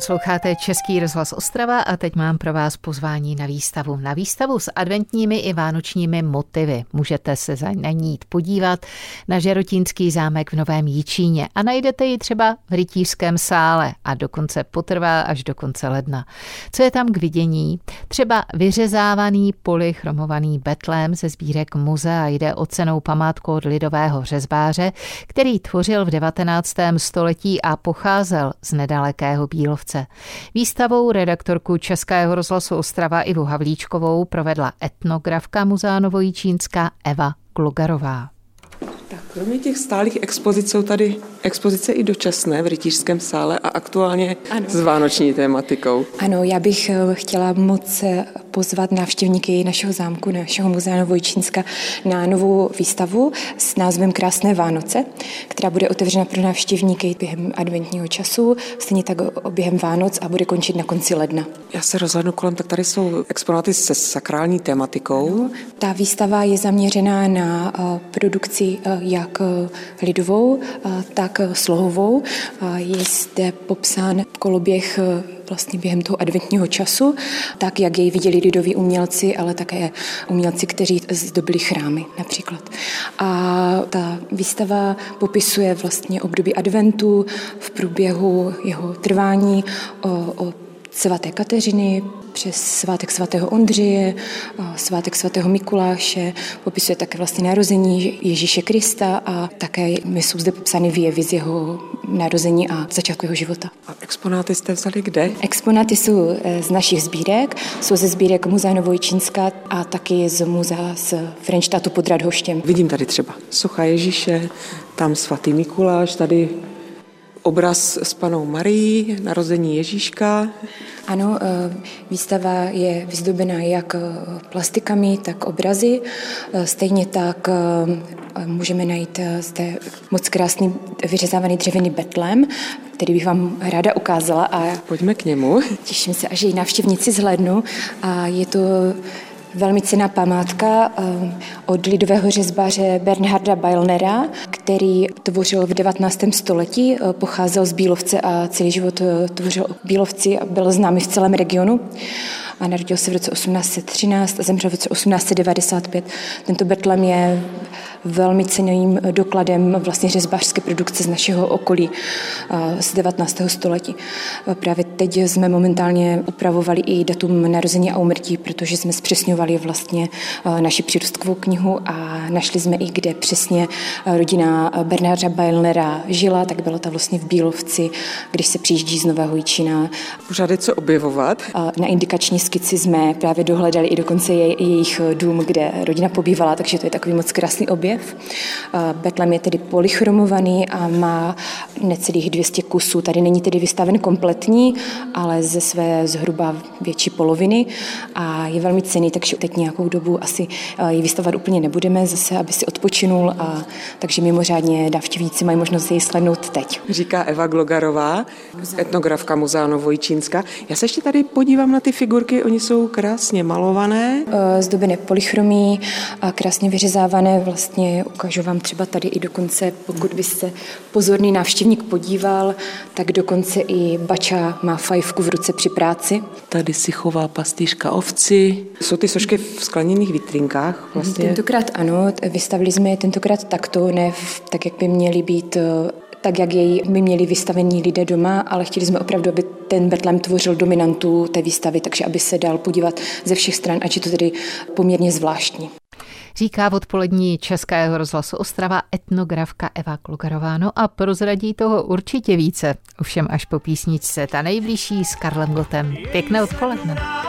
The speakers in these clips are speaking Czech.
Sloucháte Český rozhlas Ostrava a teď mám pro vás pozvání na výstavu. Na výstavu s adventními i vánočními motivy. Můžete se za na ní podívat na Žerotínský zámek v Novém Jíčíně a najdete ji třeba v Rytířském sále a dokonce potrvá až do konce ledna. Co je tam k vidění? Třeba vyřezávaný polychromovaný betlém ze sbírek muzea jde o cenou památku od lidového řezbáře, který tvořil v 19. století a pocházel z nedalekého Bílova Budějovce. Výstavou redaktorku Českého rozhlasu Ostrava Ivu Havlíčkovou provedla etnografka Muzea Novojíčínská Eva Klugarová. Tak kromě těch stálých expozic jsou tady expozice i dočasné v Rytířském sále a aktuálně ano. s vánoční tématikou. Ano, já bych eh, chtěla moc eh, pozvat návštěvníky našeho zámku, našeho muzea Novojčínska na novou výstavu s názvem Krásné Vánoce, která bude otevřena pro návštěvníky během adventního času, stejně tak během Vánoc a bude končit na konci ledna. Já se rozhlednu kolem, tak tady jsou exponáty se sakrální tématikou. Ano. Ta výstava je zaměřená na eh, produkci jak lidovou, tak slohovou. Je zde popsán koloběh vlastně během toho adventního času, tak jak jej viděli lidoví umělci, ale také umělci, kteří zdobili chrámy například. A ta výstava popisuje vlastně období adventu v průběhu jeho trvání o, o svaté Kateřiny, přes svátek svatého Ondřeje, svátek svatého Mikuláše, popisuje také vlastně narození Ježíše Krista a také jsou zde popsány výjevy z jeho narození a začátku jeho života. A exponáty jste vzali kde? Exponáty jsou e, z našich sbírek, jsou ze sbírek Muzea Novojčínska a taky z muzea z Frenštatu pod Radhoštěm. Vidím tady třeba Socha Ježíše, tam svatý Mikuláš, tady obraz s panou Marií, narození Ježíška. Ano, eh, výstava je vyzdobená jak eh, plastikami, tak obrazy. Eh, stejně tak můžeme najít zde moc krásný vyřezávaný dřevěný betlem, který bych vám ráda ukázala. A Pojďme k němu. Těším se, až její návštěvníci zhlédnu. A je to velmi cená památka eh, od lidového řezbáře Bernharda Beilnera, který tvořil v 19. století, eh, pocházel z Bílovce a celý život eh, tvořil Bílovci a byl známý v celém regionu a narodil se v roce 1813 a zemřel v roce 1895. Tento betlem je velmi ceným dokladem vlastně řezbářské produkce z našeho okolí z 19. století. Právě teď jsme momentálně upravovali i datum narození a umrtí, protože jsme zpřesňovali vlastně naši přírostkovou knihu a našli jsme i, kde přesně rodina Bernarda Beilnera žila, tak bylo to vlastně v Bílovci, když se přijíždí z Nového Jičína. Pořád co objevovat? Na indikační skici jsme právě dohledali i dokonce jejich dům, kde rodina pobývala, takže to je takový moc krásný objev. Betlem je tedy polychromovaný a má necelých 200 kusů. Tady není tedy vystaven kompletní, ale ze své zhruba větší poloviny a je velmi cený, takže teď nějakou dobu asi ji vystavovat úplně nebudeme, zase, aby si odpočinul, a, takže mimořádně návštěvníci mají možnost jej slednout teď. Říká Eva Glogarová, etnografka Muzea Novojčínska. Já se ještě tady podívám na ty figurky figurky, oni jsou krásně malované. Eh, zdobené polychromí a krásně vyřezávané. Vlastně ukážu vám třeba tady i dokonce, pokud by se pozorný návštěvník podíval, tak dokonce i bača má fajfku v ruce při práci. Tady si chová pastýřka ovci. Jsou ty sošky v skleněných vitrinkách vlastně? Tentokrát ano, vystavili jsme je tentokrát takto, ne tak, jak by měly být eh, tak, jak jej by měli vystavení lidé doma, ale chtěli jsme opravdu, aby ten Betlem tvořil dominantu té výstavy, takže aby se dal podívat ze všech stran, ať je to tedy poměrně zvláštní. Říká v odpolední Českého rozhlasu Ostrava etnografka Eva Klukarováno a prozradí toho určitě více, ovšem až po písničce ta nejbližší s Karlem Gotem. Pěkné odpoledne. A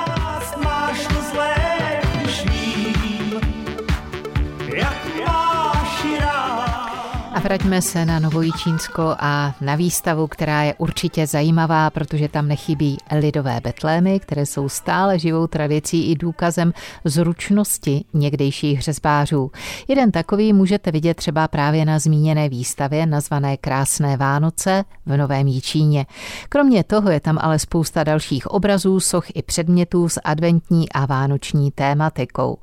vraťme se na Novojičínsko a na výstavu, která je určitě zajímavá, protože tam nechybí lidové betlémy, které jsou stále živou tradicí i důkazem zručnosti někdejších řezbářů. Jeden takový můžete vidět třeba právě na zmíněné výstavě nazvané Krásné Vánoce v Novém Jíčíně. Kromě toho je tam ale spousta dalších obrazů, soch i předmětů s adventní a vánoční tématikou.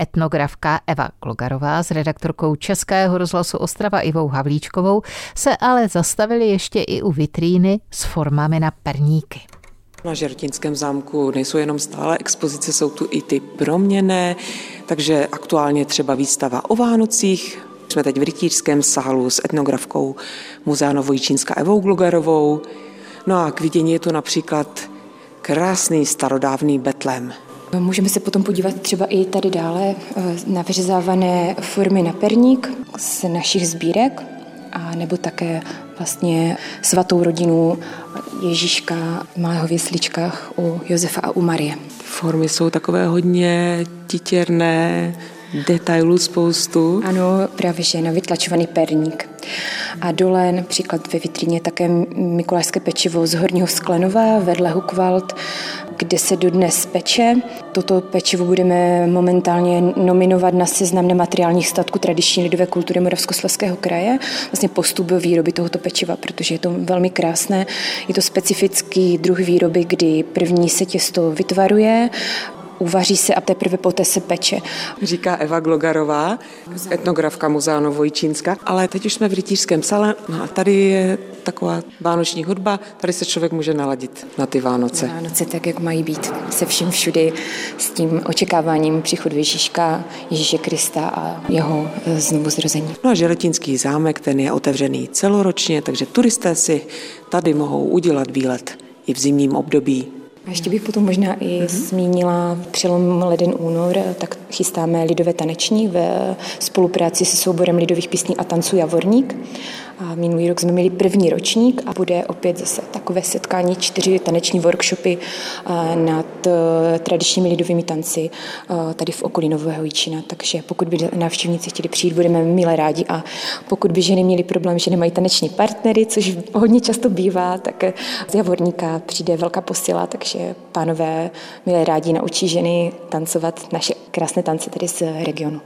Etnografka Eva Klogarová s redaktorkou Českého rozhlasu Ostrava Ivou Evou Havlíčkovou se ale zastavili ještě i u vitríny s formami na perníky. Na Žertinském zámku nejsou jenom stále expozice, jsou tu i ty proměné, takže aktuálně třeba výstava o Vánocích. Jsme teď v rytířském sálu s etnografkou Muzea Novojčínska Evou Glugarovou. No a k vidění je tu například krásný starodávný betlem. Můžeme se potom podívat třeba i tady dále eh, na vyřezávané formy na perník z našich sbírek, a nebo také vlastně svatou rodinu Ježíška v Malého věsličkách u Josefa a u Marie. Formy jsou takové hodně titěrné, detailů spoustu. Ano, právě že na vytlačovaný perník. A dole například ve vitríně také mikulášské pečivo z Horního Sklenova vedle Hukvald, kde se dodnes peče. Toto pečivo budeme momentálně nominovat na seznam nemateriálních statků tradiční lidové kultury Moravskoslezského kraje. Vlastně postup výroby tohoto pečiva, protože je to velmi krásné. Je to specifický druh výroby, kdy první se těsto vytvaruje, uvaří se a teprve poté se peče. Říká Eva Glogarová, etnografka Muzea Novojčínska, ale teď už jsme v rytířském sále no a tady je taková vánoční hudba, tady se člověk může naladit na ty Vánoce. Na Vánoce tak, jak mají být, se vším všudy, s tím očekáváním příchodu Ježíška, Ježíše Krista a jeho e, znovu zrození. No a Želetínský zámek, ten je otevřený celoročně, takže turisté si tady mohou udělat výlet i v zimním období. A ještě bych potom možná i mm-hmm. zmínila přelom leden únor, tak chystáme lidové taneční ve spolupráci se souborem lidových písní a tanců Javorník. A minulý rok jsme měli první ročník a bude opět zase takové setkání, čtyři taneční workshopy nad e, tradičními lidovými tanci tady v okolí Nového Jíčina. Takže pokud by návštěvníci chtěli přijít, budeme milé rádi a pokud by ženy měly problém, že nemají taneční partnery, což hodně často bývá, tak z Javorníka přijde velká posila, takže pánové milé rádi naučí ženy tancovat naše krásné tance tady z regionu.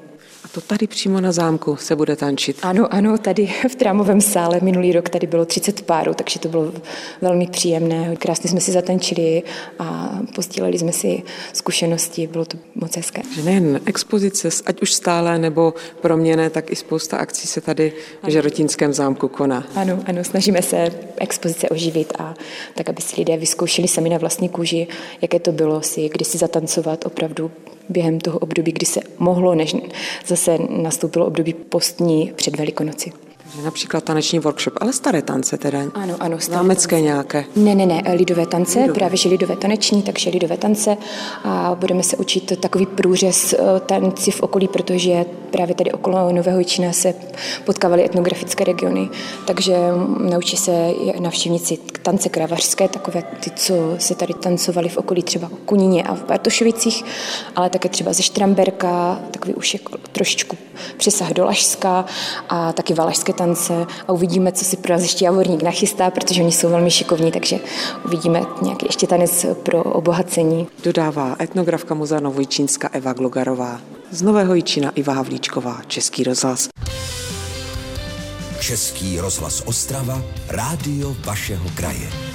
To tady přímo na zámku se bude tančit? Ano, ano, tady v Trámovém sále minulý rok tady bylo 30 párů, takže to bylo velmi příjemné. Krásně jsme si zatančili a pozdíleli jsme si zkušenosti, bylo to moc hezké. Že nejen expozice, ať už stále nebo proměné, tak i spousta akcí se tady v Žerotínském zámku koná. Ano, ano, snažíme se expozice oživit a tak, aby si lidé vyzkoušeli sami na vlastní kůži, jaké to bylo si kdysi zatancovat opravdu během toho období, kdy se mohlo, než zase nastoupilo období postní před Velikonoci. Například taneční workshop, ale staré tance teda. Ano, ano. Zámecké tance. nějaké. Ne, ne, ne, lidové tance, lidové. právě že lidové taneční, takže lidové tance a budeme se učit takový průřez eh, tanci v okolí, protože právě tady okolo Nového Jičína se potkávaly etnografické regiony, takže naučí se navštěvníci tance kravařské, takové ty, co se tady tancovali v okolí třeba Kuníně a v Bartošovicích, ale také třeba ze Štramberka, takový už je trošičku přesah do Lašska a taky valašské tance a uvidíme, co si pro nás ještě Javorník nachystá, protože oni jsou velmi šikovní, takže uvidíme nějaký ještě tanec pro obohacení. Dodává etnografka Muzea Novojčínska Eva Glogarová. Z Nového Jičína Iva Havlíčková, Český rozhlas. Český rozhlas Ostrava, rádio vašeho kraje.